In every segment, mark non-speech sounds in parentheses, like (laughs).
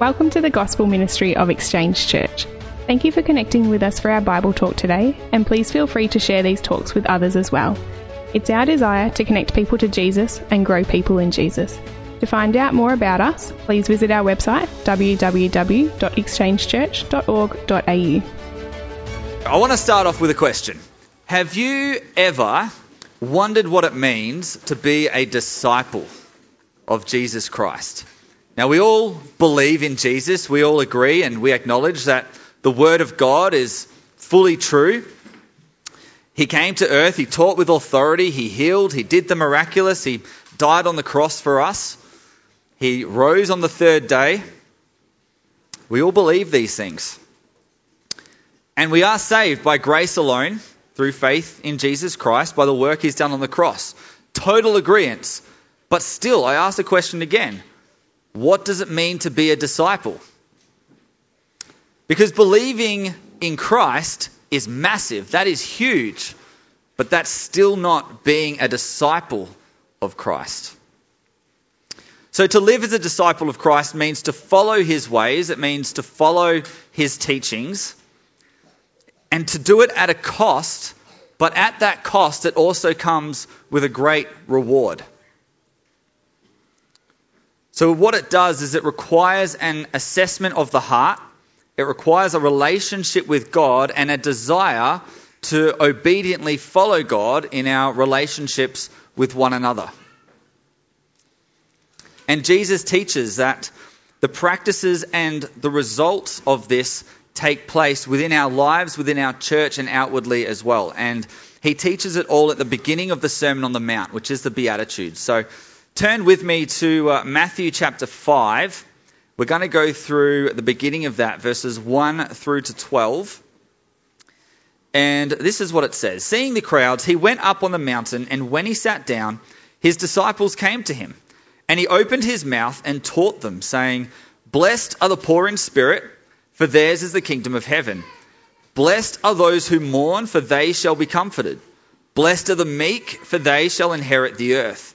Welcome to the Gospel Ministry of Exchange Church. Thank you for connecting with us for our Bible talk today, and please feel free to share these talks with others as well. It's our desire to connect people to Jesus and grow people in Jesus. To find out more about us, please visit our website www.exchangechurch.org.au. I want to start off with a question. Have you ever wondered what it means to be a disciple of Jesus Christ? Now, we all believe in Jesus, we all agree, and we acknowledge that the Word of God is fully true. He came to earth, He taught with authority, He healed, He did the miraculous, He died on the cross for us, He rose on the third day. We all believe these things. And we are saved by grace alone, through faith in Jesus Christ, by the work He's done on the cross. Total agreement. But still, I ask the question again what does it mean to be a disciple? Because believing in Christ is massive, that is huge, but that's still not being a disciple of Christ. So, to live as a disciple of Christ means to follow his ways, it means to follow his teachings, and to do it at a cost, but at that cost, it also comes with a great reward. So, what it does is it requires an assessment of the heart, it requires a relationship with God and a desire to obediently follow God in our relationships with one another. And Jesus teaches that the practices and the results of this take place within our lives, within our church, and outwardly as well. And he teaches it all at the beginning of the Sermon on the Mount, which is the Beatitudes. So Turn with me to uh, Matthew chapter 5. We're going to go through the beginning of that, verses 1 through to 12. And this is what it says Seeing the crowds, he went up on the mountain, and when he sat down, his disciples came to him. And he opened his mouth and taught them, saying, Blessed are the poor in spirit, for theirs is the kingdom of heaven. Blessed are those who mourn, for they shall be comforted. Blessed are the meek, for they shall inherit the earth.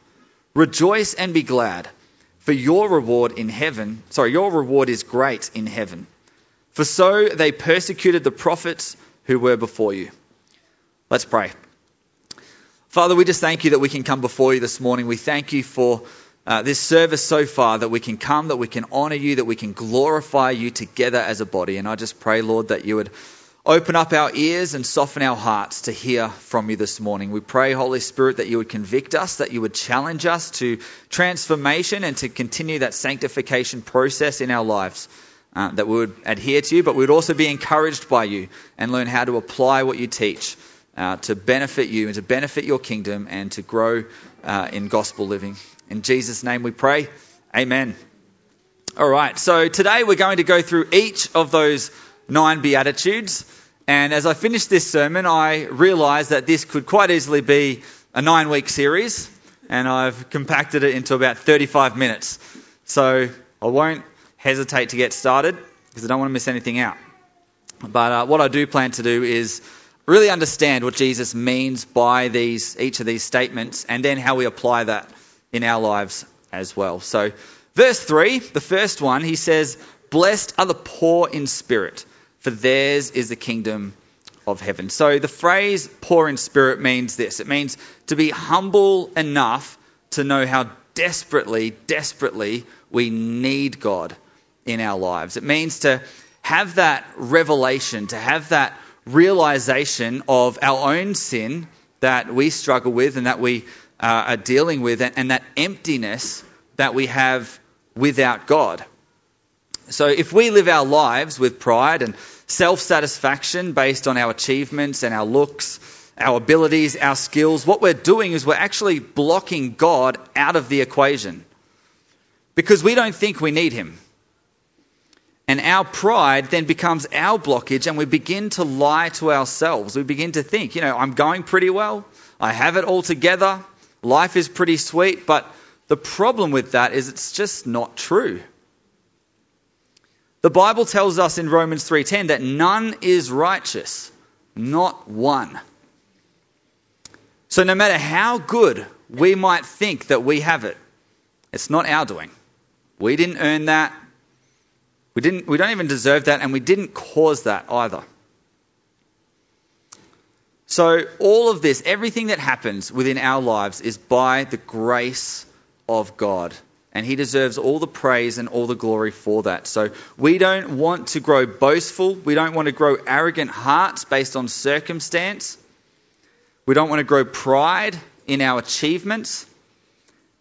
Rejoice and be glad, for your reward in heaven, sorry, your reward is great in heaven. For so they persecuted the prophets who were before you. Let's pray. Father, we just thank you that we can come before you this morning. We thank you for uh, this service so far, that we can come, that we can honor you, that we can glorify you together as a body. And I just pray, Lord, that you would Open up our ears and soften our hearts to hear from you this morning. We pray, Holy Spirit, that you would convict us, that you would challenge us to transformation and to continue that sanctification process in our lives. Uh, that we would adhere to you, but we would also be encouraged by you and learn how to apply what you teach uh, to benefit you and to benefit your kingdom and to grow uh, in gospel living. In Jesus' name we pray. Amen. All right, so today we're going to go through each of those nine Beatitudes. And as I finished this sermon, I realized that this could quite easily be a nine week series, and I've compacted it into about 35 minutes. So I won't hesitate to get started because I don't want to miss anything out. But uh, what I do plan to do is really understand what Jesus means by these, each of these statements and then how we apply that in our lives as well. So, verse 3, the first one, he says, Blessed are the poor in spirit for theirs is the kingdom of heaven. So the phrase poor in spirit means this it means to be humble enough to know how desperately, desperately we need God in our lives. It means to have that revelation, to have that realization of our own sin that we struggle with and that we uh, are dealing with, and, and that emptiness that we have without God. So if we live our lives with pride and self satisfaction based on our achievements and our looks, our abilities, our skills, what we're doing is we're actually blocking God out of the equation because we don't think we need Him. And our pride then becomes our blockage, and we begin to lie to ourselves. We begin to think, you know, I'm going pretty well, I have it all together, life is pretty sweet, but the problem with that is it's just not true. The Bible tells us in Romans 3:10 that none is righteous, not one. So no matter how good we might think that we have it, it's not our doing. We didn't earn that. We, didn't, we don't even deserve that, and we didn't cause that either. So, all of this, everything that happens within our lives, is by the grace of God. And He deserves all the praise and all the glory for that. So, we don't want to grow boastful. We don't want to grow arrogant hearts based on circumstance. We don't want to grow pride in our achievements.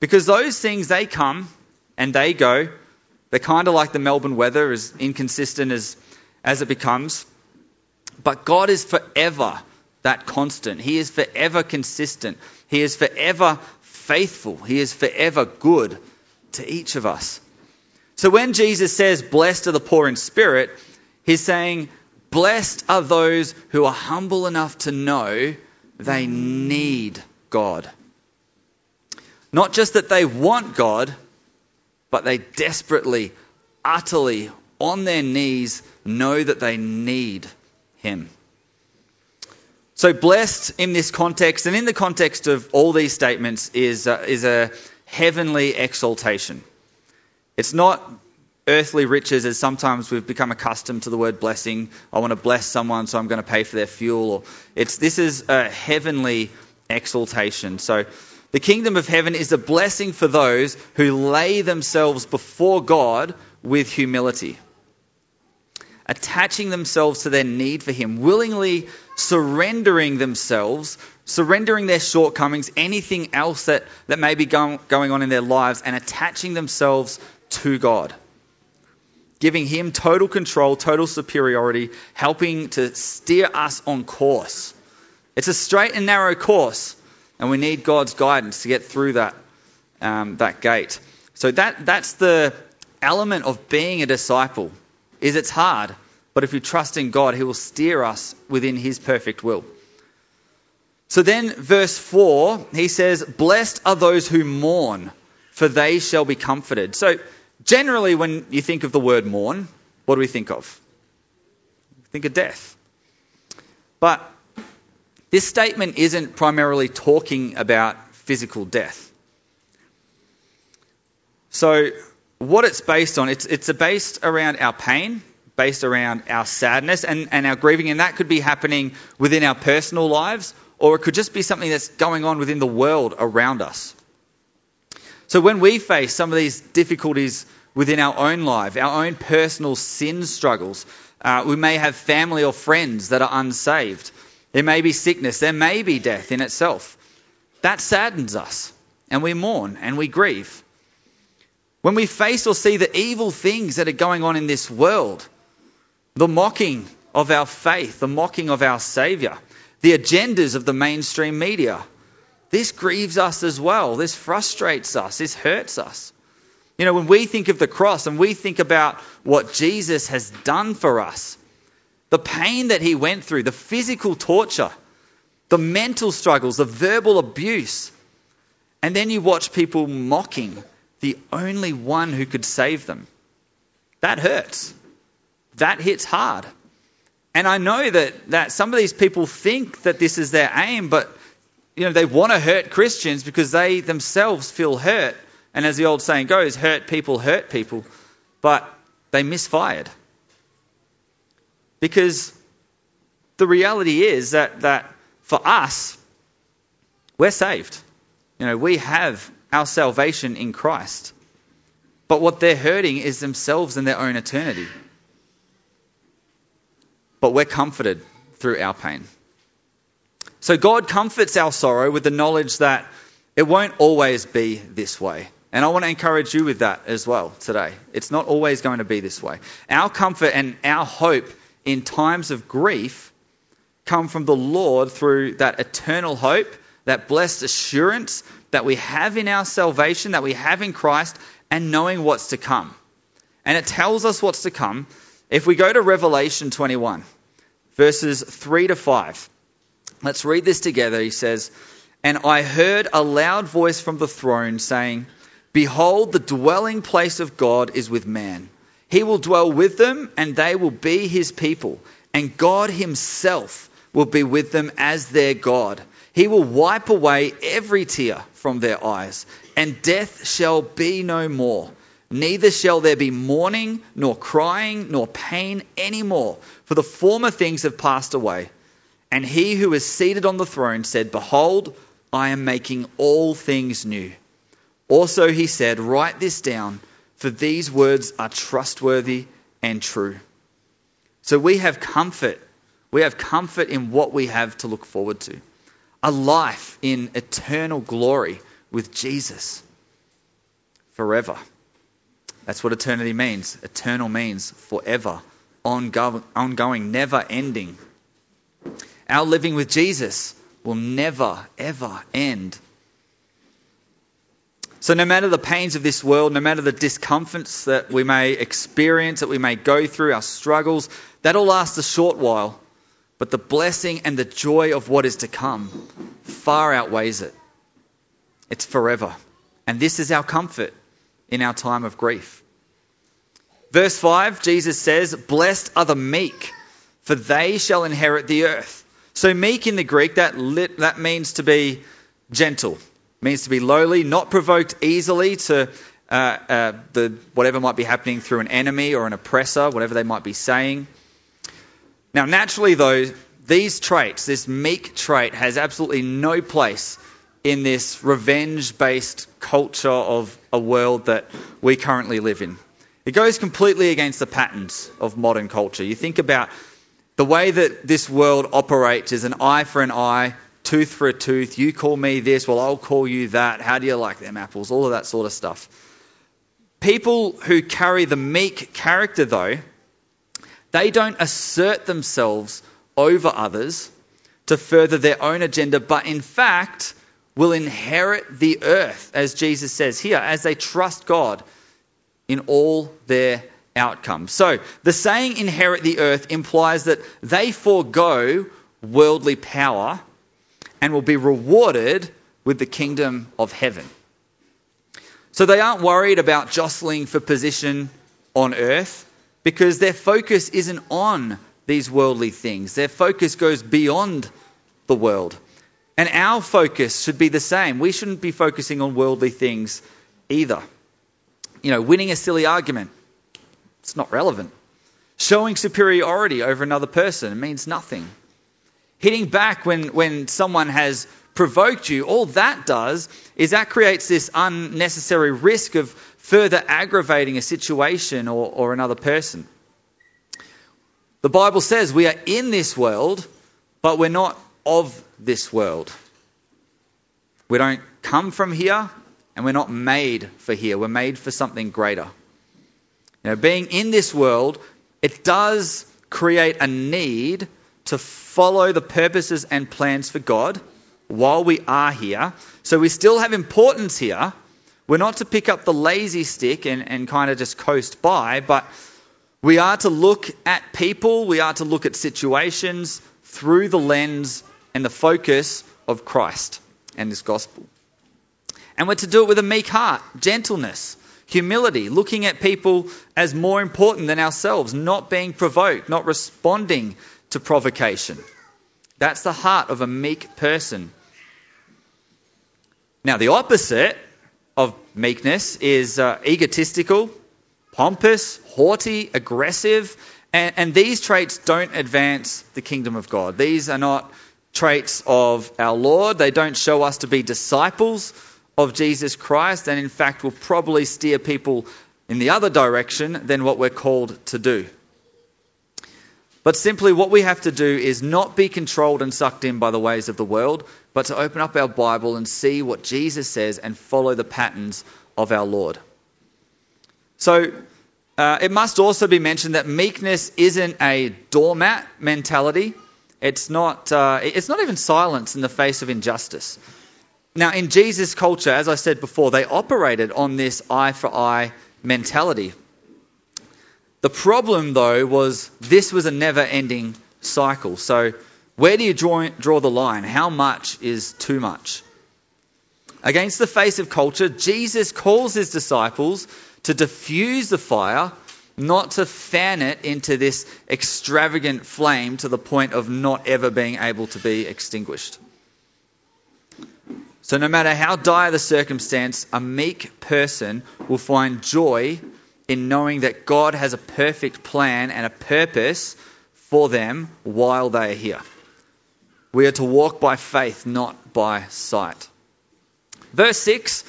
Because those things, they come and they go. They're kind of like the Melbourne weather, as inconsistent as, as it becomes. But God is forever that constant. He is forever consistent. He is forever faithful. He is forever good to each of us. So when Jesus says, Blessed are the poor in spirit, he's saying, Blessed are those who are humble enough to know they need God. Not just that they want God, but they desperately, utterly, on their knees, know that they need Him. So, blessed in this context, and in the context of all these statements, is, uh, is a heavenly exaltation. It's not earthly riches as sometimes we've become accustomed to the word blessing. I want to bless someone, so I'm going to pay for their fuel. It's, this is a heavenly exaltation. So, the kingdom of heaven is a blessing for those who lay themselves before God with humility, attaching themselves to their need for Him, willingly surrendering themselves, surrendering their shortcomings, anything else that, that may be going, on in their lives, and attaching themselves to God. Giving Him total control, total superiority, helping to steer us on course. It's a straight and narrow course and we need God's guidance to get through that, um, that gate. So that, that's the element of being a disciple, is it's hard, but if we trust in God, He will steer us within His perfect will. So then, verse 4, he says, Blessed are those who mourn, for they shall be comforted. So, generally, when you think of the word mourn, what do we think of? Think of death. But this statement isn't primarily talking about physical death. So, what it's based on, it's, it's based around our pain, based around our sadness and, and our grieving, and that could be happening within our personal lives, or it could just be something that's going on within the world around us. So, when we face some of these difficulties within our own life, our own personal sin struggles, uh, we may have family or friends that are unsaved. There may be sickness, there may be death in itself. That saddens us, and we mourn and we grieve. When we face or see the evil things that are going on in this world, the mocking of our faith, the mocking of our Saviour, the agendas of the mainstream media, this grieves us as well. This frustrates us. This hurts us. You know, when we think of the cross and we think about what Jesus has done for us, the pain that he went through, the physical torture, the mental struggles, the verbal abuse. And then you watch people mocking the only one who could save them. That hurts. That hits hard. And I know that, that some of these people think that this is their aim, but you know, they want to hurt Christians because they themselves feel hurt. And as the old saying goes, hurt people hurt people. But they misfired. Because the reality is that, that for us, we're saved. You know, we have our salvation in Christ. But what they're hurting is themselves and their own eternity. But we're comforted through our pain. So God comforts our sorrow with the knowledge that it won't always be this way. And I want to encourage you with that as well today. It's not always going to be this way. Our comfort and our hope in times of grief come from the Lord through that eternal hope, that blessed assurance that we have in our salvation, that we have in Christ, and knowing what's to come. And it tells us what's to come If we go to Revelation 21, verses 3 to 5, let's read this together. He says, And I heard a loud voice from the throne saying, Behold, the dwelling place of God is with man. He will dwell with them, and they will be his people, and God himself will be with them as their God. He will wipe away every tear from their eyes, and death shall be no more. Neither shall there be mourning, nor crying, nor pain any more, for the former things have passed away. And he who is seated on the throne said, Behold, I am making all things new. Also he said, Write this down, for these words are trustworthy and true. So we have comfort. We have comfort in what we have to look forward to a life in eternal glory with Jesus forever. That's what eternity means. Eternal means forever, ongoing, ongoing never ending. Our living with Jesus will never, ever end. So, no matter the pains of this world, no matter the discomforts that we may experience, that we may go through, our struggles, that'll last a short while. But the blessing and the joy of what is to come far outweighs it. It's forever. And this is our comfort in our time of grief. Verse 5, Jesus says, Blessed are the meek, for they shall inherit the earth. So, meek in the Greek, that, lit, that means to be gentle, means to be lowly, not provoked easily to uh, uh, the, whatever might be happening through an enemy or an oppressor, whatever they might be saying. Now, naturally, though, these traits, this meek trait, has absolutely no place in this revenge based culture of a world that we currently live in. It goes completely against the patterns of modern culture. You think about the way that this world operates is an eye for an eye, tooth for a tooth. You call me this, well, I'll call you that. How do you like them apples? All of that sort of stuff. People who carry the meek character, though, they don't assert themselves over others to further their own agenda, but in fact, will inherit the earth, as Jesus says here, as they trust God in all their outcomes. So, the saying inherit the earth implies that they forego worldly power and will be rewarded with the kingdom of heaven. So, they aren't worried about jostling for position on earth because their focus isn't on these worldly things. Their focus goes beyond the world. And our focus should be the same. We shouldn't be focusing on worldly things either. You know, winning a silly argument, it's not relevant. Showing superiority over another person means nothing. Hitting back when, when someone has provoked you, all that does is that creates this unnecessary risk of further aggravating a situation or, or another person. The Bible says we are in this world, but we're not of this world. We don't come from here, and we're not made for here. We're made for something greater. Know, being in this world, it does create a need to follow the purposes and plans for God while we are here. So we still have importance here. We're not to pick up the lazy stick and, and kind of just coast by, but we are to look at people, we are to look at situations through the lens and the focus of Christ and this gospel. And we're to do it with a meek heart, gentleness, humility, looking at people as more important than ourselves, not being provoked, not responding to provocation. That's the heart of a meek person. Now, the opposite of meekness is uh, egotistical, pompous, haughty, aggressive, and, and these traits don't advance the kingdom of God. These are not traits of our Lord. They don't show us to be disciples of Jesus Christ, and in fact, will probably steer people in the other direction than what we're called to do. But simply, what we have to do is not be controlled and sucked in by the ways of the world, but to open up our Bible and see what Jesus says and follow the patterns of our Lord. So, uh, it must also be mentioned that meekness isn't a doormat mentality. It's not, uh, it's not even silence in the face of injustice. Now, in Jesus' culture, as I said before, they operated on this eye for eye mentality. The problem, though, was this was a never ending cycle. So, where do you draw, draw the line? How much is too much? Against the face of culture, Jesus calls his disciples to diffuse the fire, not to fan it into this extravagant flame to the point of not ever being able to be extinguished. So, no matter how dire the circumstance, a meek person will find joy in knowing that God has a perfect plan and a purpose for them while they are here. We are to walk by faith, not by sight. Verse 6,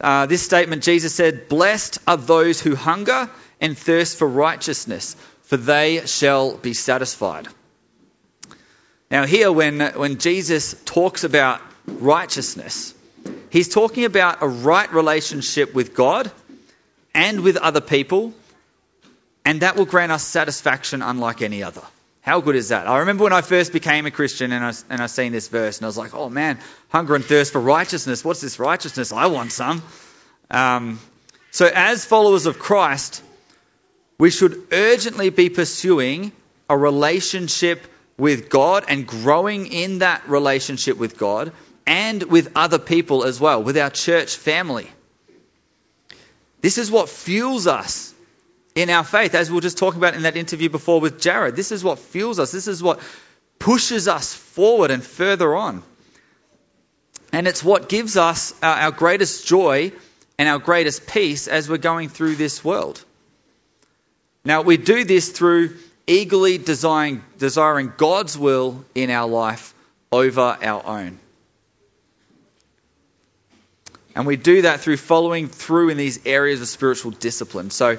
uh, this statement, Jesus said, Blessed are those who hunger and thirst for righteousness, for they shall be satisfied. Now, here, when, when Jesus talks about righteousness, he's talking about a right relationship with God and with other people, and that will grant us satisfaction unlike any other. How good is that? I remember when I first became a Christian and I, and I seen this verse and I was like, oh man, hunger and thirst for righteousness. What's this righteousness? I want some. Um, so, as followers of Christ, we should urgently be pursuing a relationship with God and growing in that relationship with God and with other people as well, with our church family. This is what fuels us in our faith, as we were just talking about in that interview before with Jared. This is what fuels us. This is what pushes us forward and further on. And it's what gives us our, greatest joy and our greatest peace as we're going through this world. Now, we do this through eagerly desiring God's will in our life over our own. And we do that through following through in these areas of spiritual discipline. So,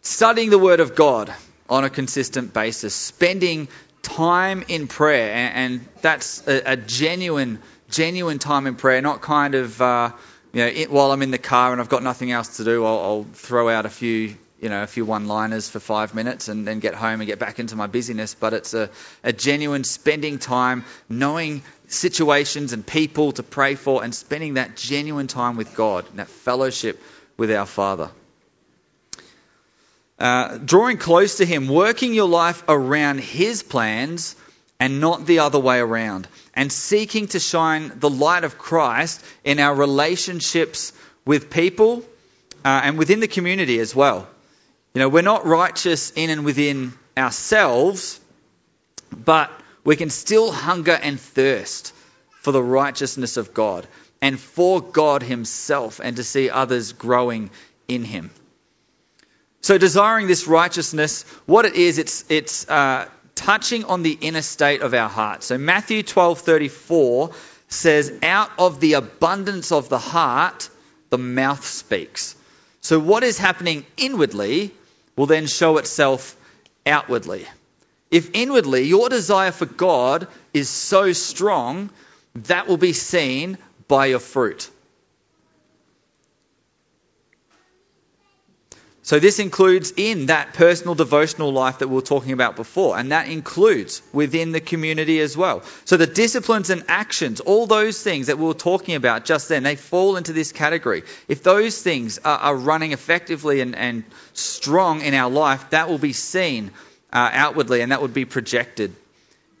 studying the Word of God on a consistent basis, spending time in prayer, and, and that's a, a, genuine, genuine time in prayer, not kind of, uh, you know, it, while I'm in the car and I've got nothing else to do, I'll, I'll throw out a few you know, a few one-liners for five minutes and then get home and get back into my busyness. But it's a, a genuine spending time, knowing situations and people to pray for, and spending that genuine time with God, and that fellowship with our Father. Uh, drawing close to Him, working your life around His plans and not the other way around, and seeking to shine the light of Christ in our relationships with people uh, and within the community as well. You know, we're not righteous in and within ourselves, but we can still hunger and thirst for the righteousness of God and for God Himself and to see others growing in Him. So, desiring this righteousness, what it is, it's, it's uh, touching on the inner state of our heart. So, Matthew 12 34 says, Out of the abundance of the heart, the mouth speaks. So, what is happening inwardly will then show itself outwardly. If inwardly your desire for God is so strong, that will be seen by your fruit. So, this includes in that personal devotional life that we were talking about before, and that includes within the community as well. So, the disciplines and actions, all those things that we were talking about just then, they fall into this category. If those things are, are running effectively and, and, strong in our life, that will be seen uh, outwardly and that would be projected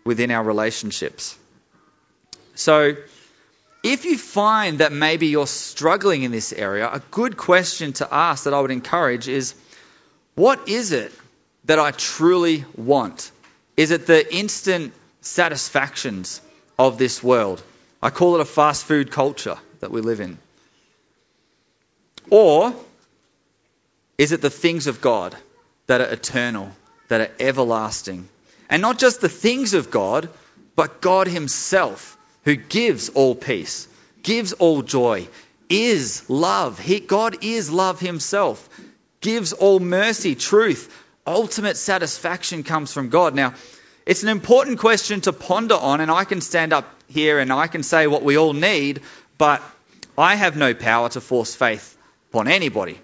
within our relationships. So, if you find that maybe you're struggling in this area, a good question to ask that I would encourage is what is it that I truly want? Is it the instant satisfactions of this world? I call it a fast food culture that we live in. Or is it the things of God that are eternal, that are everlasting? And not just the things of God, but God Himself who gives all peace, gives all joy, is love. He, God is love himself, gives all mercy, truth. Ultimate satisfaction comes from God. Now, it's an important question to ponder on, and I can stand up here and I can say what we all need, but I have no power to force faith upon anybody.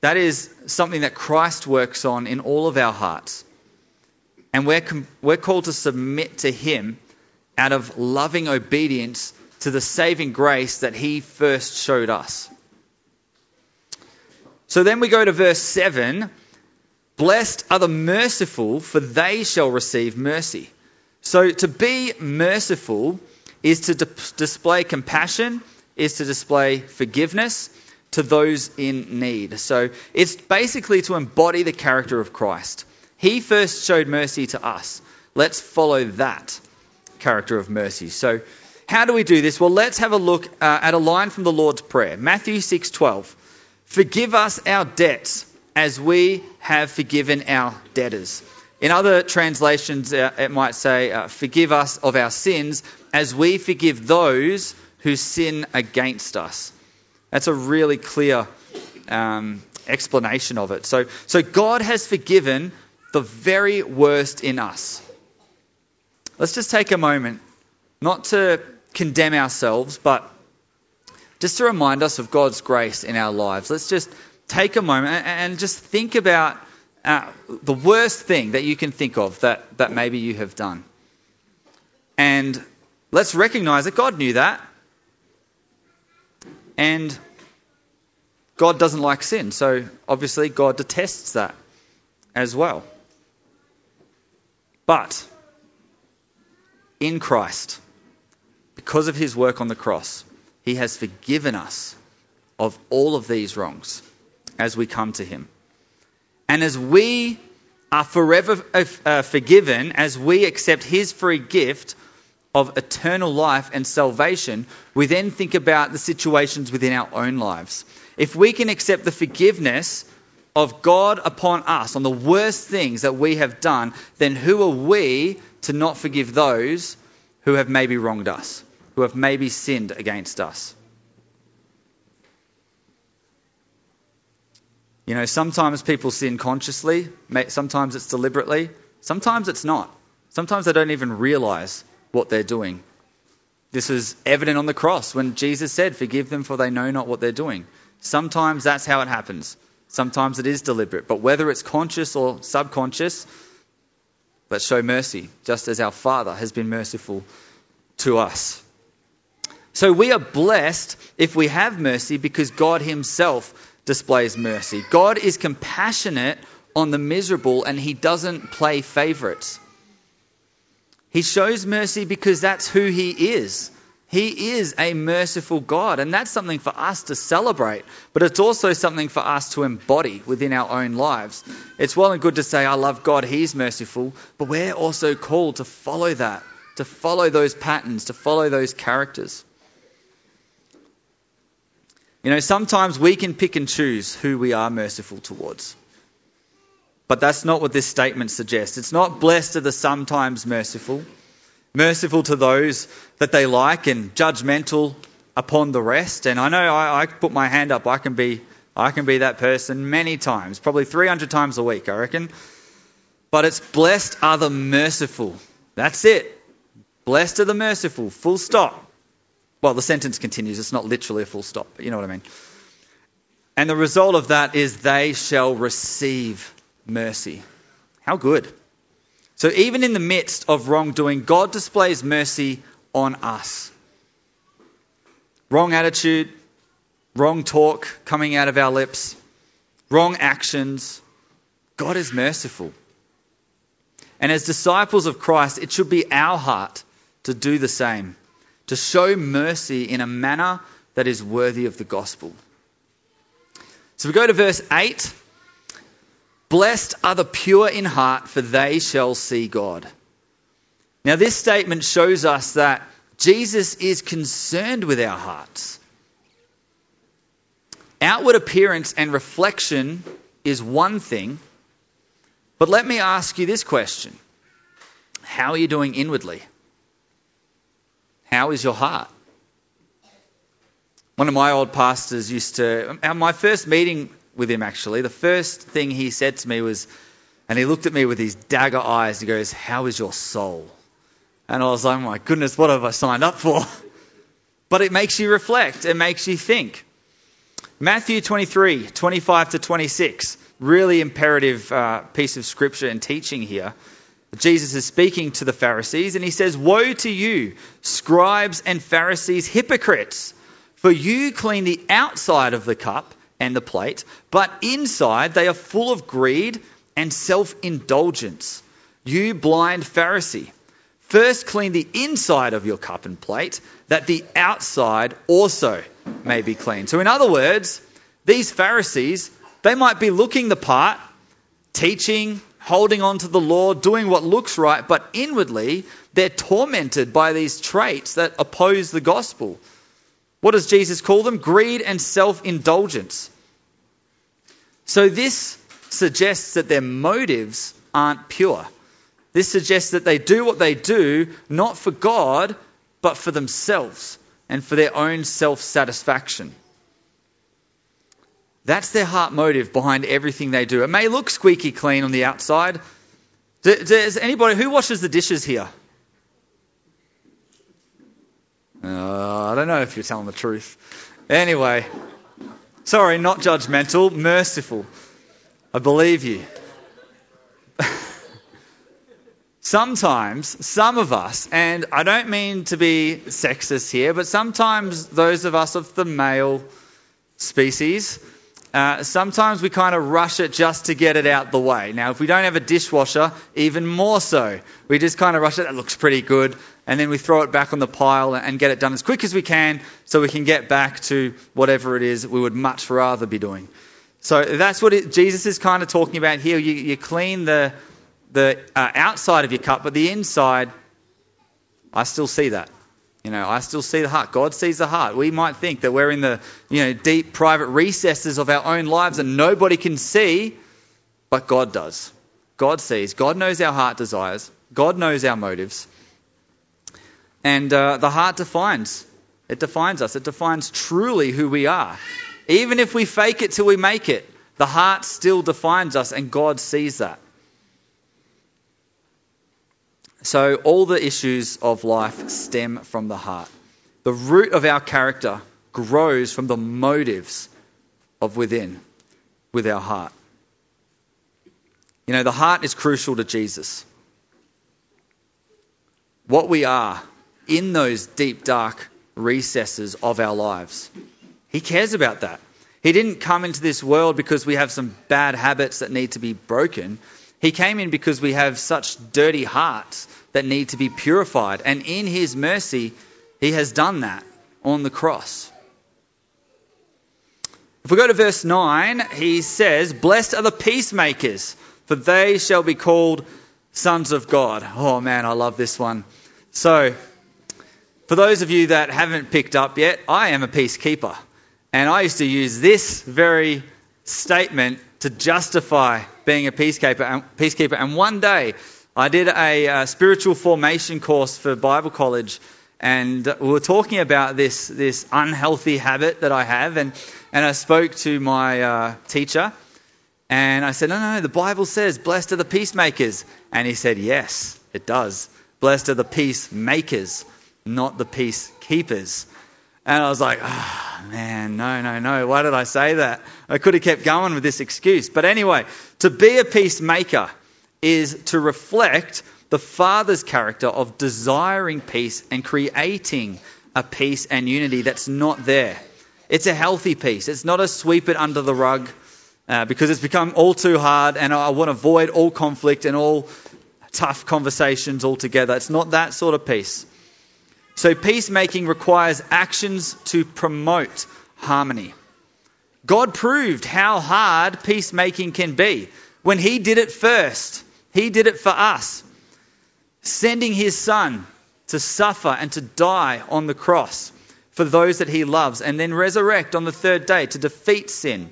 That is something that Christ works on in all of our hearts. And we're, we're called to submit to Him out of loving obedience to the saving grace that he first showed us. So then we go to verse 7, Blessed are the merciful, for they shall receive mercy. So to be merciful is to di- display compassion, is to display forgiveness to those in need. So it's basically to embody the character of Christ. He first showed mercy to us. Let's follow that character of mercy. So how do we do this? Well, let's have a look uh, at a line from the Lord's Prayer. Matthew 6:12. Forgive us our debts as we have forgiven our debtors. In other translations, uh, it might say, uh, Forgive us of our sins as we forgive those who sin against us. That's a really clear um, explanation of it. So, so God has forgiven the very worst in us. Let's just take a moment, not to condemn ourselves, but just to remind us of God's grace in our lives. Let's just take a moment and just think about uh, the worst thing that you can think of that, that maybe you have done. And let's recognize that God knew that. And God doesn't like sin. So obviously, God detests that as well. But in Christ, because of his work on the cross, he has forgiven us of all of these wrongs as we come to him. And as we are forever uh, forgiven, as we accept His free gift of eternal life and salvation, we then think about the situations within our own lives. If we can accept the forgiveness of God upon us on the worst things that we have done, then who are we to not forgive those who have maybe wronged us, who have maybe sinned against us? You know, sometimes people sin consciously, sometimes it's deliberately, sometimes it's not. Sometimes they don't even realize what they're doing. This is evident on the cross when Jesus said, Forgive them, for they know not what they're doing. Sometimes that's how it happens. Sometimes it is deliberate. But whether it's conscious or subconscious, let's show mercy, just as our Father has been merciful to us. So we are blessed if we have mercy because God Himself displays mercy. God is compassionate on the miserable and he doesn't play favorites. He shows mercy because that's who he is. He is a merciful God, and that's something for us to celebrate, but it's also something for us to embody within our own lives. It's well and good to say, I love God, He's merciful, but we're also called to follow that, to follow those patterns, to follow those characters. You know, sometimes we can pick and choose who we are merciful towards. But that's not what this statement suggests. It's not blessed are the sometimes merciful, merciful to those that they like and judgmental upon the rest. And I know I, I put my hand up, I can be I can be that person many times, probably 300 times a week, I reckon. But it's blessed are the merciful. That's it. Blessed are the merciful. Full stop. Well, the sentence continues. It's not literally a full stop, but you know what I mean. And the result of that is they shall receive mercy. How good. So even in the midst of wrongdoing, God displays mercy on us. Wrong attitude, wrong talk coming out of our lips, wrong actions. God is merciful. And as disciples of Christ, it should be our heart to do the same to show mercy in a manner that is worthy of the gospel. So we go to verse 8. Blessed are the pure in heart, for they shall see God. Now, this statement shows us that Jesus is concerned with our hearts. Outward appearance and reflection is one thing, but let me ask you this question How are you doing inwardly? How is your heart? One of my old pastors used to, at my first meeting with him actually, the first thing he said to me was, and he looked at me with his dagger eyes, he goes, How is your soul? And I was like, oh My goodness, what have I signed up for? (laughs) But it makes you reflect, it makes you think. Matthew 23, 25 to 26, really imperative uh, piece of scripture and teaching here. Jesus is speaking to the Pharisees and he says, Woe to you, scribes and Pharisees, hypocrites! For you clean the outside of the cup and the plate, but inside they are full of greed and self indulgence. You blind Pharisee. First clean the inside of your cup and plate, that the outside also may be clean. So, in other words, these Pharisees, they might be looking the part, teaching, holding on to the law, doing what looks right, but inwardly they're tormented by these traits that oppose the gospel. What does Jesus call them? Greed and self indulgence. So this suggests that their motives aren't pure. This suggests that they do what they do not for God, but for themselves and for their own self satisfaction. That's their heart motive behind everything they do. It may look squeaky clean on the outside. Does anybody who washes the dishes here? Uh, I don't know if you're telling the truth. Anyway, sorry, not judgmental, merciful. I believe you. (laughs) sometimes, some of us, and I don't mean to be sexist here, but sometimes those of us of the male species, uh, sometimes we kind of rush it just to get it out the way. Now, if we don't have a dishwasher, even more so. We just kind of rush it, it looks pretty good, and then we throw it back on the pile and get it done as quick as we can so we can get back to whatever it is we would much rather be doing. So that's what it, Jesus is kind of talking about here. You, you clean the, the uh, outside of your cup, but the inside, I still see that. You know, I still see the heart. God sees the heart. We might think that we're in the, you know, deep private recesses of our own lives and nobody can see, but God does. God sees. God knows our heart desires. God knows our motives. And uh, the heart defines. It defines us. It defines truly who we are. Even if we fake it till we make it, the heart still defines us, and God sees that. So, all the issues of life stem from the heart. The root of our character grows from the motives of within, with our heart. You know, the heart is crucial to Jesus. What we are in those deep, dark recesses of our lives. He cares about that. He didn't come into this world because we have some bad habits that need to be broken. He came in because we have such dirty hearts that need to be purified. And in His mercy, He has done that on the cross. If we go to verse 9, he says, Blessed are the peacemakers, for they shall be called sons of God. Oh man, I love this one. So, for those of you that haven't picked up yet, I am a peacekeeper. And I used to use this very statement to justify being a peacekeeper. Peacekeeper. And one day, I did a, a spiritual formation course for Bible college, and we were talking about this this unhealthy habit that I have, and and I spoke to my uh, teacher, and I said, no, no, no, the Bible says, "Blessed are the peacemakers," and he said, "Yes, it does. Blessed are the peacemakers, not the peacekeepers." And I was like, oh, man, no, no, no. Why did I say that? I could have kept going with this excuse. But anyway, to be a peacemaker is to reflect the Father's character of desiring peace and creating a peace and unity that's not there. It's a healthy peace. It's not a sweep it under the rug uh, because it's become all too hard and I want to avoid all conflict and all tough conversations altogether. It's not that sort of peace. So, peacemaking requires actions to promote harmony. God proved how hard peacemaking can be when He did it first. He did it for us, sending His Son to suffer and to die on the cross for those that He loves, and then resurrect on the third day to defeat sin,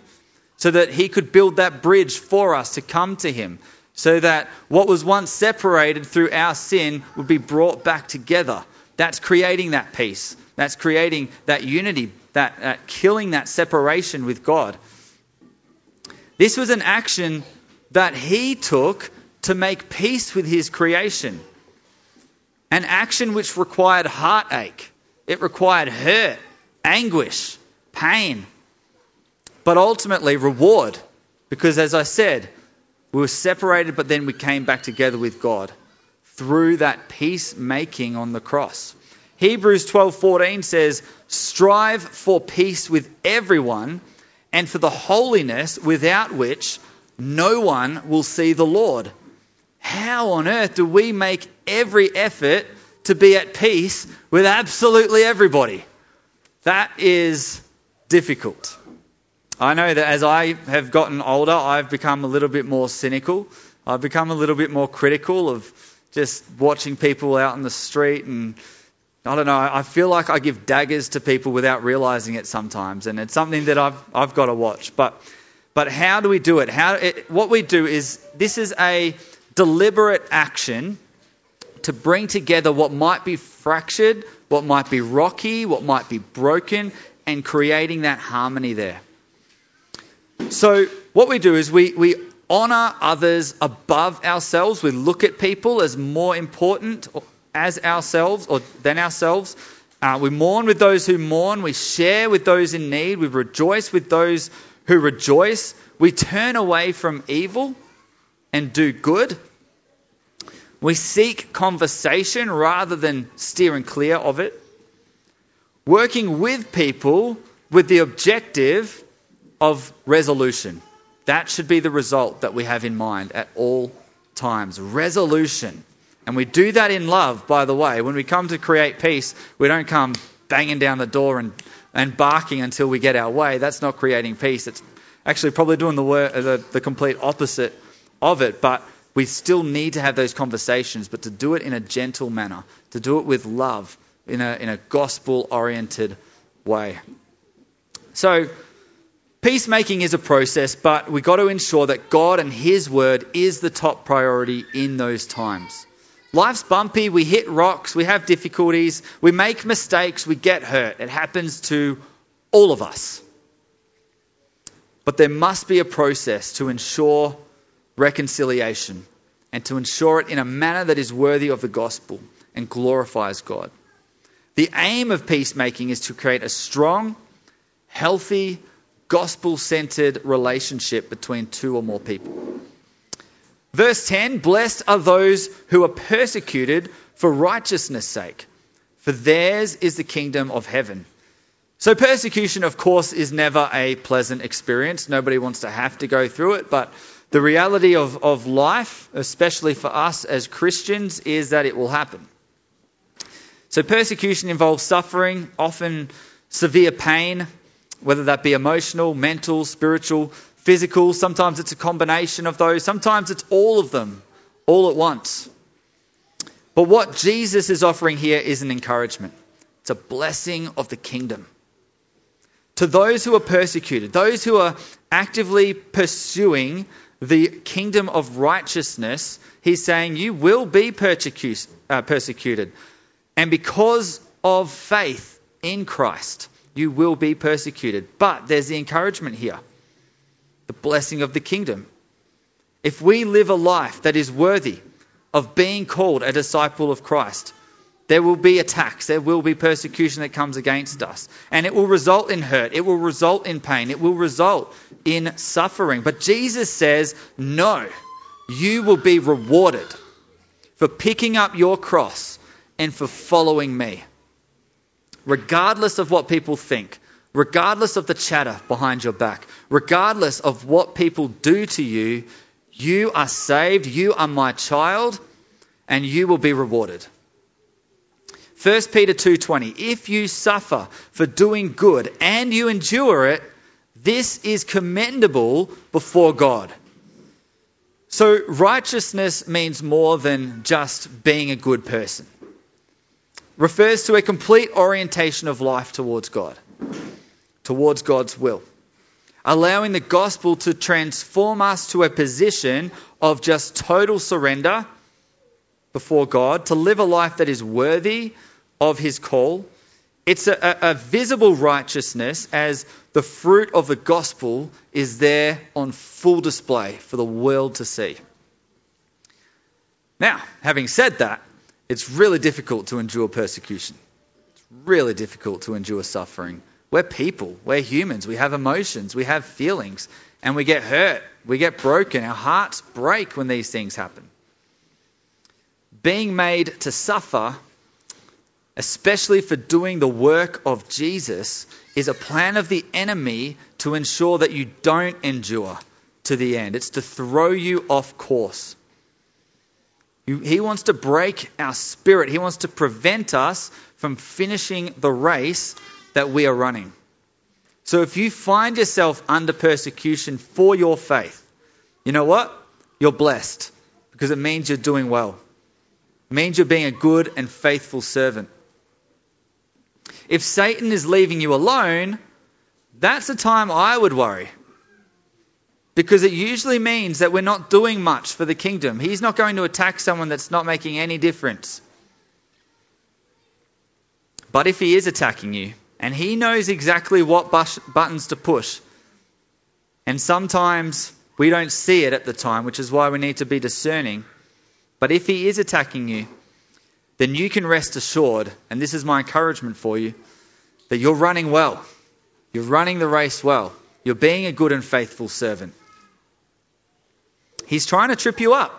so that He could build that bridge for us to come to Him, so that what was once separated through our sin would be brought back together that's creating that peace. That's creating that unity, that uh, killing that separation with God. This was an action that he took to make peace with his creation. An action which required heartache, it required hurt, anguish, pain, but ultimately reward. Because as I said, we were separated, but then we came back together with God through that peacemaking on the cross. Hebrews 12:14 says, "Strive for peace with everyone and for the holiness without which no one will see the Lord. How on earth do we make every effort to be at peace with absolutely everybody? That is difficult. I know that as I have gotten older, I've become a little bit more cynical. I've become a little bit more critical of just watching people out in the street and I don't know, I feel like I give daggers to people without realizing it sometimes, and it's something that I've, I've got to watch. But, but how do we do it? How, it, what we do is this is a deliberate action to bring together what might be fractured, what might be rocky, what might be broken, and creating that harmony there. So, what we do is we, we honor others above ourselves. We look at people as more important as ourselves or than ourselves. Uh, we mourn with those who mourn. We share with those in need. We rejoice with those who rejoice. We turn away from evil and do good. We seek conversation rather than steering clear of it. Working with people with the objective of resolution. That should be the result that we have in mind at all times. Resolution. And we do that in love, by the way. When we come to create peace, we don't come banging down the door and, and barking until we get our way. That's not creating peace. It's actually probably doing the, the, the complete opposite of it. But we still need to have those conversations, but to do it in a gentle manner, to do it with love, in a, in a gospel oriented way. So, peacemaking is a process, but we've got to ensure that God and His word is the top priority in those times. Life's bumpy, we hit rocks, we have difficulties, we make mistakes, we get hurt. It happens to all of us. But there must be a process to ensure reconciliation and to ensure it in a manner that is worthy of the gospel and glorifies God. The aim of peacemaking is to create a strong, healthy, gospel centered relationship between two or more people. Verse 10 Blessed are those who are persecuted for righteousness' sake, for theirs is the kingdom of heaven. So, persecution, of course, is never a pleasant experience. Nobody wants to have to go through it, but the reality of, of life, especially for us as Christians, is that it will happen. So, persecution involves suffering, often severe pain, whether that be emotional, mental, spiritual, physical. Sometimes it's a combination of those. Sometimes it's all of them, all at once. But what Jesus is offering here is an encouragement. It's a blessing of the kingdom. To those who are persecuted, those who are actively pursuing the kingdom of righteousness, he's saying, You will be uh, persecuted. And because of faith in Christ, you will be persecuted. But there's the encouragement here the blessing of the kingdom. If we live a life that is worthy of being called a disciple of Christ, there will be attacks, there will be persecution that comes against us, and it will result in hurt, it will result in pain, it will result in suffering. But Jesus says, No, you will be rewarded for picking up your cross and for following me. Regardless of what people think, regardless of the chatter behind your back, regardless of what people do to you, you are saved, you are my child, and you will be rewarded. 1 Peter 2:20 If you suffer for doing good and you endure it, this is commendable before God. So righteousness means more than just being a good person. Refers to a complete orientation of life towards God towards God's will. Allowing the gospel to transform us to a position of just total surrender before God, to live a life that is worthy of his call. It's a, a, visible righteousness as the fruit of the gospel is there on full display for the world to see. Now, having said that, it's really difficult to endure persecution. It's really difficult to endure suffering. We're people, we're humans, we have emotions, we have feelings, and we get hurt, we get broken, our hearts break when these things happen. Being made to suffer, especially for doing the work of Jesus, is a plan of the enemy to ensure that you don't endure to the end. It's to throw you off course. He wants to break our spirit. He wants to prevent us from finishing the race that we are running. So if you find yourself under persecution for your faith, you know what? You're blessed because it means you're doing well. It means you're being a good and faithful servant. If Satan is leaving you alone, that's a time I would worry. Because it usually means that we're not doing much for the kingdom. He's not going to attack someone that's not making any difference. But if he is attacking you, and he knows exactly what buttons to push, and sometimes we don't see it at the time, which is why we need to be discerning. But if he is attacking you, then you can rest assured, and this is my encouragement for you, that you're running well. You're running the race well. You're being a good and faithful servant. He's trying to trip you up.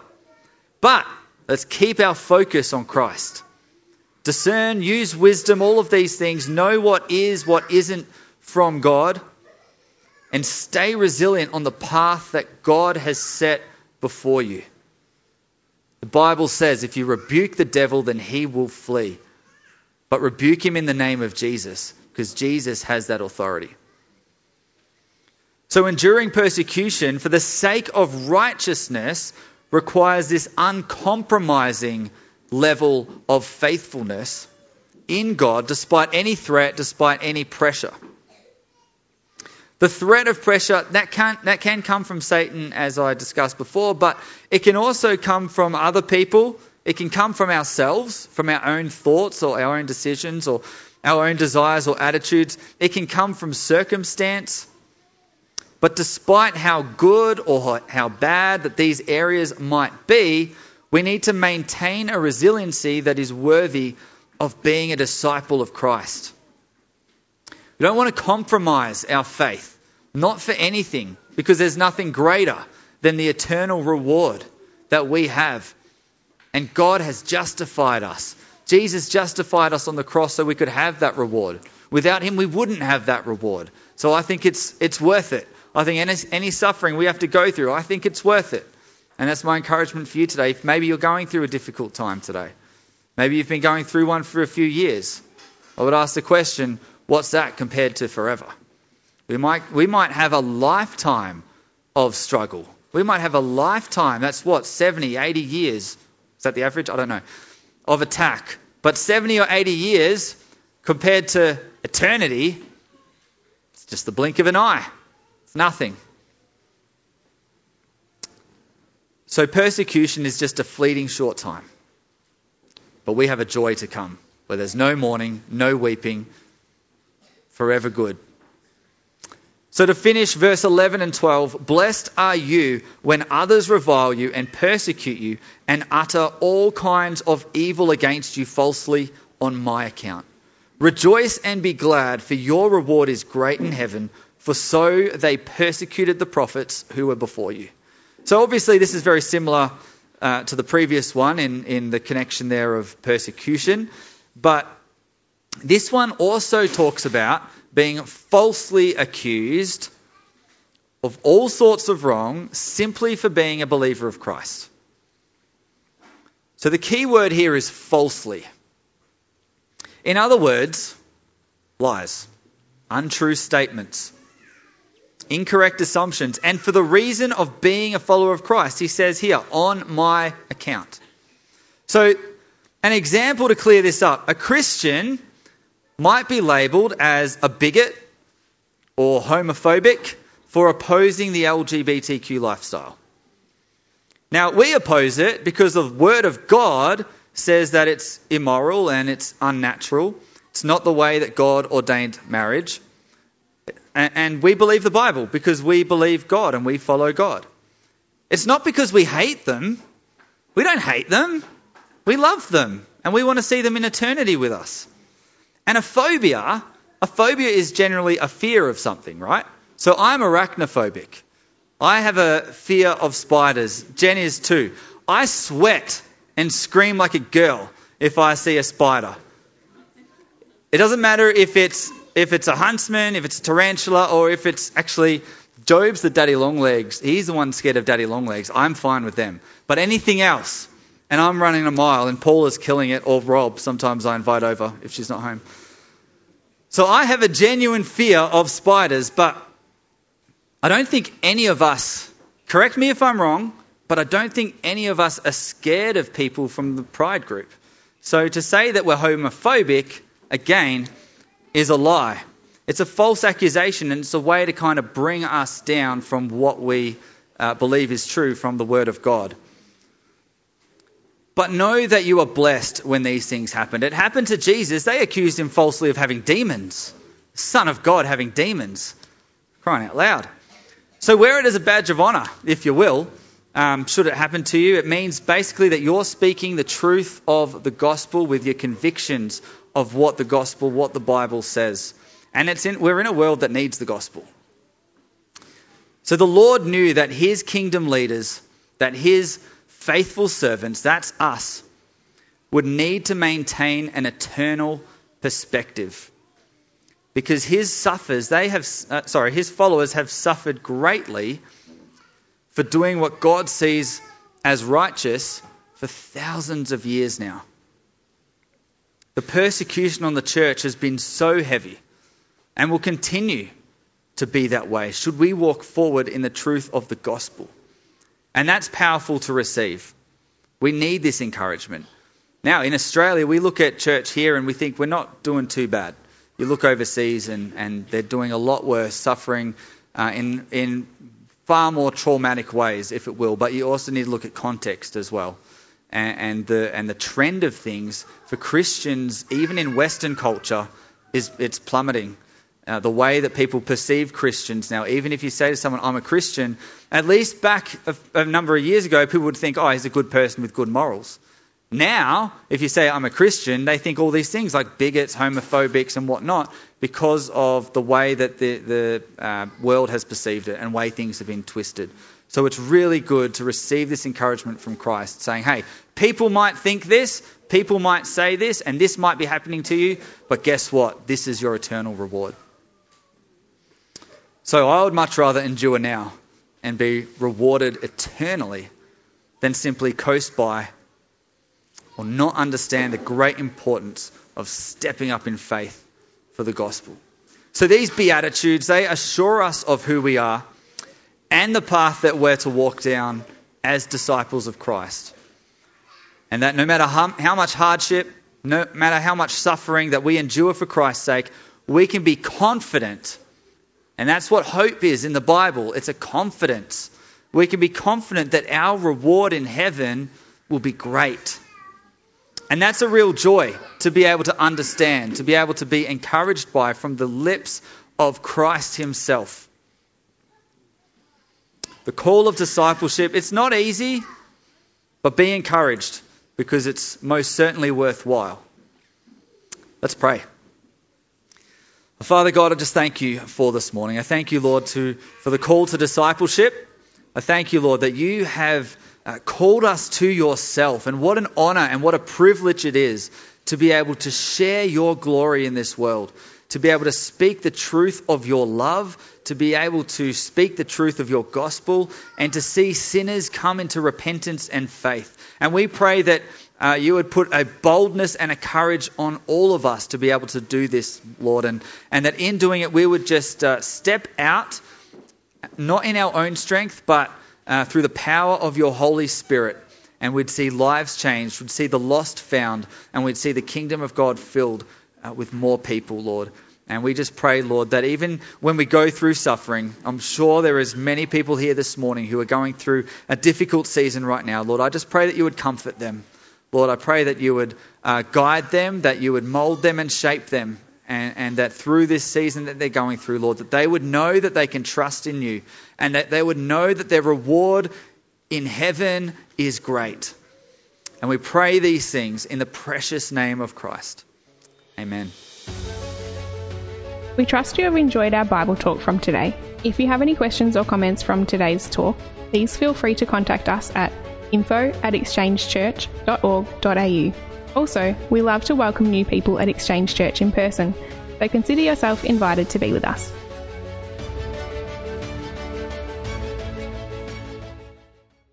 But let's keep our focus on Christ. Discern, use wisdom, all of these things. Know what is, what isn't from God. And stay resilient on the path that God has set before you. The Bible says if you rebuke the devil, then he will flee. But rebuke him in the name of Jesus, because Jesus has that authority. So, enduring persecution for the sake of righteousness requires this uncompromising level of faithfulness in God despite any threat, despite any pressure. The threat of pressure, that can, that can come from Satan, as I discussed before, but it can also come from other people. It can come from ourselves, from our own thoughts or our own decisions or our own desires or attitudes. It can come from circumstance. But despite how good or how bad that these areas might be, we need to maintain a resiliency that is worthy of being a disciple of Christ. We don't want to compromise our faith, not for anything, because there's nothing greater than the eternal reward that we have. And God has justified us. Jesus justified us on the cross so we could have that reward. Without Him, we wouldn't have that reward. So I think it's, it's worth it. I think any, any suffering we have to go through, I think it's worth it. And that's my encouragement for you today. If maybe you're going through a difficult time today, maybe you've been going through one for a few years, I would ask the question what's that compared to forever? We might, we might have a lifetime of struggle. We might have a lifetime, that's what, 70, 80 years. Is that the average? I don't know. Of attack. But 70 or 80 years compared to eternity, it's just the blink of an eye. Nothing. So persecution is just a fleeting short time. But we have a joy to come where there's no mourning, no weeping, forever good. So to finish, verse 11 and 12 Blessed are you when others revile you and persecute you and utter all kinds of evil against you falsely on my account. Rejoice and be glad, for your reward is great in heaven for so they persecuted the prophets who were before you. So obviously, this is very similar uh, to the previous one in, in the connection there of persecution. But this one also talks about being falsely accused of all sorts of wrong simply for being a believer of Christ. So the key word here is falsely. In other words, lies, untrue statements incorrect assumptions, and for the reason of being a follower of Christ. He says here, on my account. So, an example to clear this up a Christian might be labeled as a bigot or homophobic for opposing the LGBTQ lifestyle. Now, we oppose it because the Word of God says that it's immoral and it's unnatural. It's not the way that God ordained marriage. And we believe the Bible because we believe God and we follow God. It's not because we hate them. We don't hate them. We love them and we want to see them in eternity with us. And a phobia, a phobia is generally a fear of something, right? So I'm arachnophobic. I have a fear of spiders. Jen is too. I sweat and scream like a girl if I see a spider. It doesn't matter if it's if it's a huntsman, if it's a tarantula, or if it's actually Job's the daddy long legs. He's the one scared of daddy long legs. I'm fine with them. But anything else, and I'm running a mile, and Paula's killing it, or Rob, sometimes I invite over if she's not home. So I have a genuine fear of spiders, but I don't think any of us, correct me if I'm wrong, but I don't think any of us are scared of people from the pride group. So to say that we're homophobic, again, is a lie. It's a false accusation, and it's a way to kind of bring us down from what we uh, believe is true from the Word of God. But know that you are blessed when these things happened. It happened to Jesus. They accused him falsely of having demons. Son of God having demons. Crying out loud. So wear it as a badge of honour, if you will. Um, should it happen to you, it means basically that you're speaking the truth of the gospel with your convictions of what the gospel, what the Bible says. And it's in, we're in a world that needs the gospel. So the Lord knew that his kingdom leaders, that his faithful servants, that's us, would need to maintain an eternal perspective. Because his suffers, they have, uh, sorry, his followers have suffered greatly for doing what God sees as righteous for thousands of years now. The persecution on the church has been so heavy and will continue to be that way should we walk forward in the truth of the gospel. And that's powerful to receive. We need this encouragement. Now, in Australia, we look at church here and we think we're not doing too bad. You look overseas and, and they're doing a lot worse, suffering uh, in, in far more traumatic ways, if it will. But you also need to look at context as well. And, and the, and the trend of things for Christians, even in Western culture, is it's plummeting. Uh, the way that people perceive Christians now. Even if you say to someone, I'm a Christian, at least back a, a, number of years ago, people would think, oh, he's a good person with good morals. Now, if you say I'm a Christian, they think all these things like bigots, homophobics, and whatnot because of the way that the, the uh, world has perceived it and way things have been twisted. So it's really good to receive this encouragement from Christ, saying, hey, people might think this, people might say this, and this might be happening to you, but guess what? This is your eternal reward. So I would much rather endure now and be rewarded eternally than simply coast by or not understand the great importance of stepping up in faith for the gospel. So these Beatitudes, they assure us of who we are and the path that we're to walk down as disciples of Christ. And that no matter how, how much hardship, no matter how much suffering that we endure for Christ's sake, we can be confident and that's what hope is in the Bible it's a confidence. We can be confident that our reward in heaven will be great. And that's a real joy to be able to understand, to be able to be encouraged by from the lips of Christ Himself. The call of discipleship, it's not easy, but be encouraged because it's most certainly worthwhile. Let's pray. Father God, I just thank you for this morning. I thank you, Lord, to, for the call to discipleship. I thank you, Lord, that you have uh, called us to yourself. And what an honor and what a privilege it is to be able to share your glory in this world, to be able to speak the truth of your love, to be able to speak the truth of your gospel, and to see sinners come into repentance and faith. And we pray that uh, you would put a boldness and a courage on all of us to be able to do this, Lord, and, and that in doing it we would just uh, step out, not in our own strength, but uh, through the power of your Holy Spirit, and we'd see lives changed, we'd see the lost found, and we'd see the kingdom of God filled uh, with more people, Lord. And we just pray, Lord, that even when we go through suffering, I'm sure there is many people here this morning who are going through a difficult season right now. Lord, I just pray that you would comfort them. Lord, I pray that you would uh, guide them, that you would mold them and shape them, and, and, that through this season that they're going through, Lord, that they would know that they can trust in you, and that they would know that their reward in heaven is great. And we pray these things in the precious name of Christ. Amen. We trust you have enjoyed our Bible talk from today. If you have any questions or comments from today's talk, please feel free to contact us at info at exchangechurch.org.au. Also, we love to welcome new people at Exchange Church in person, so consider yourself invited to be with us.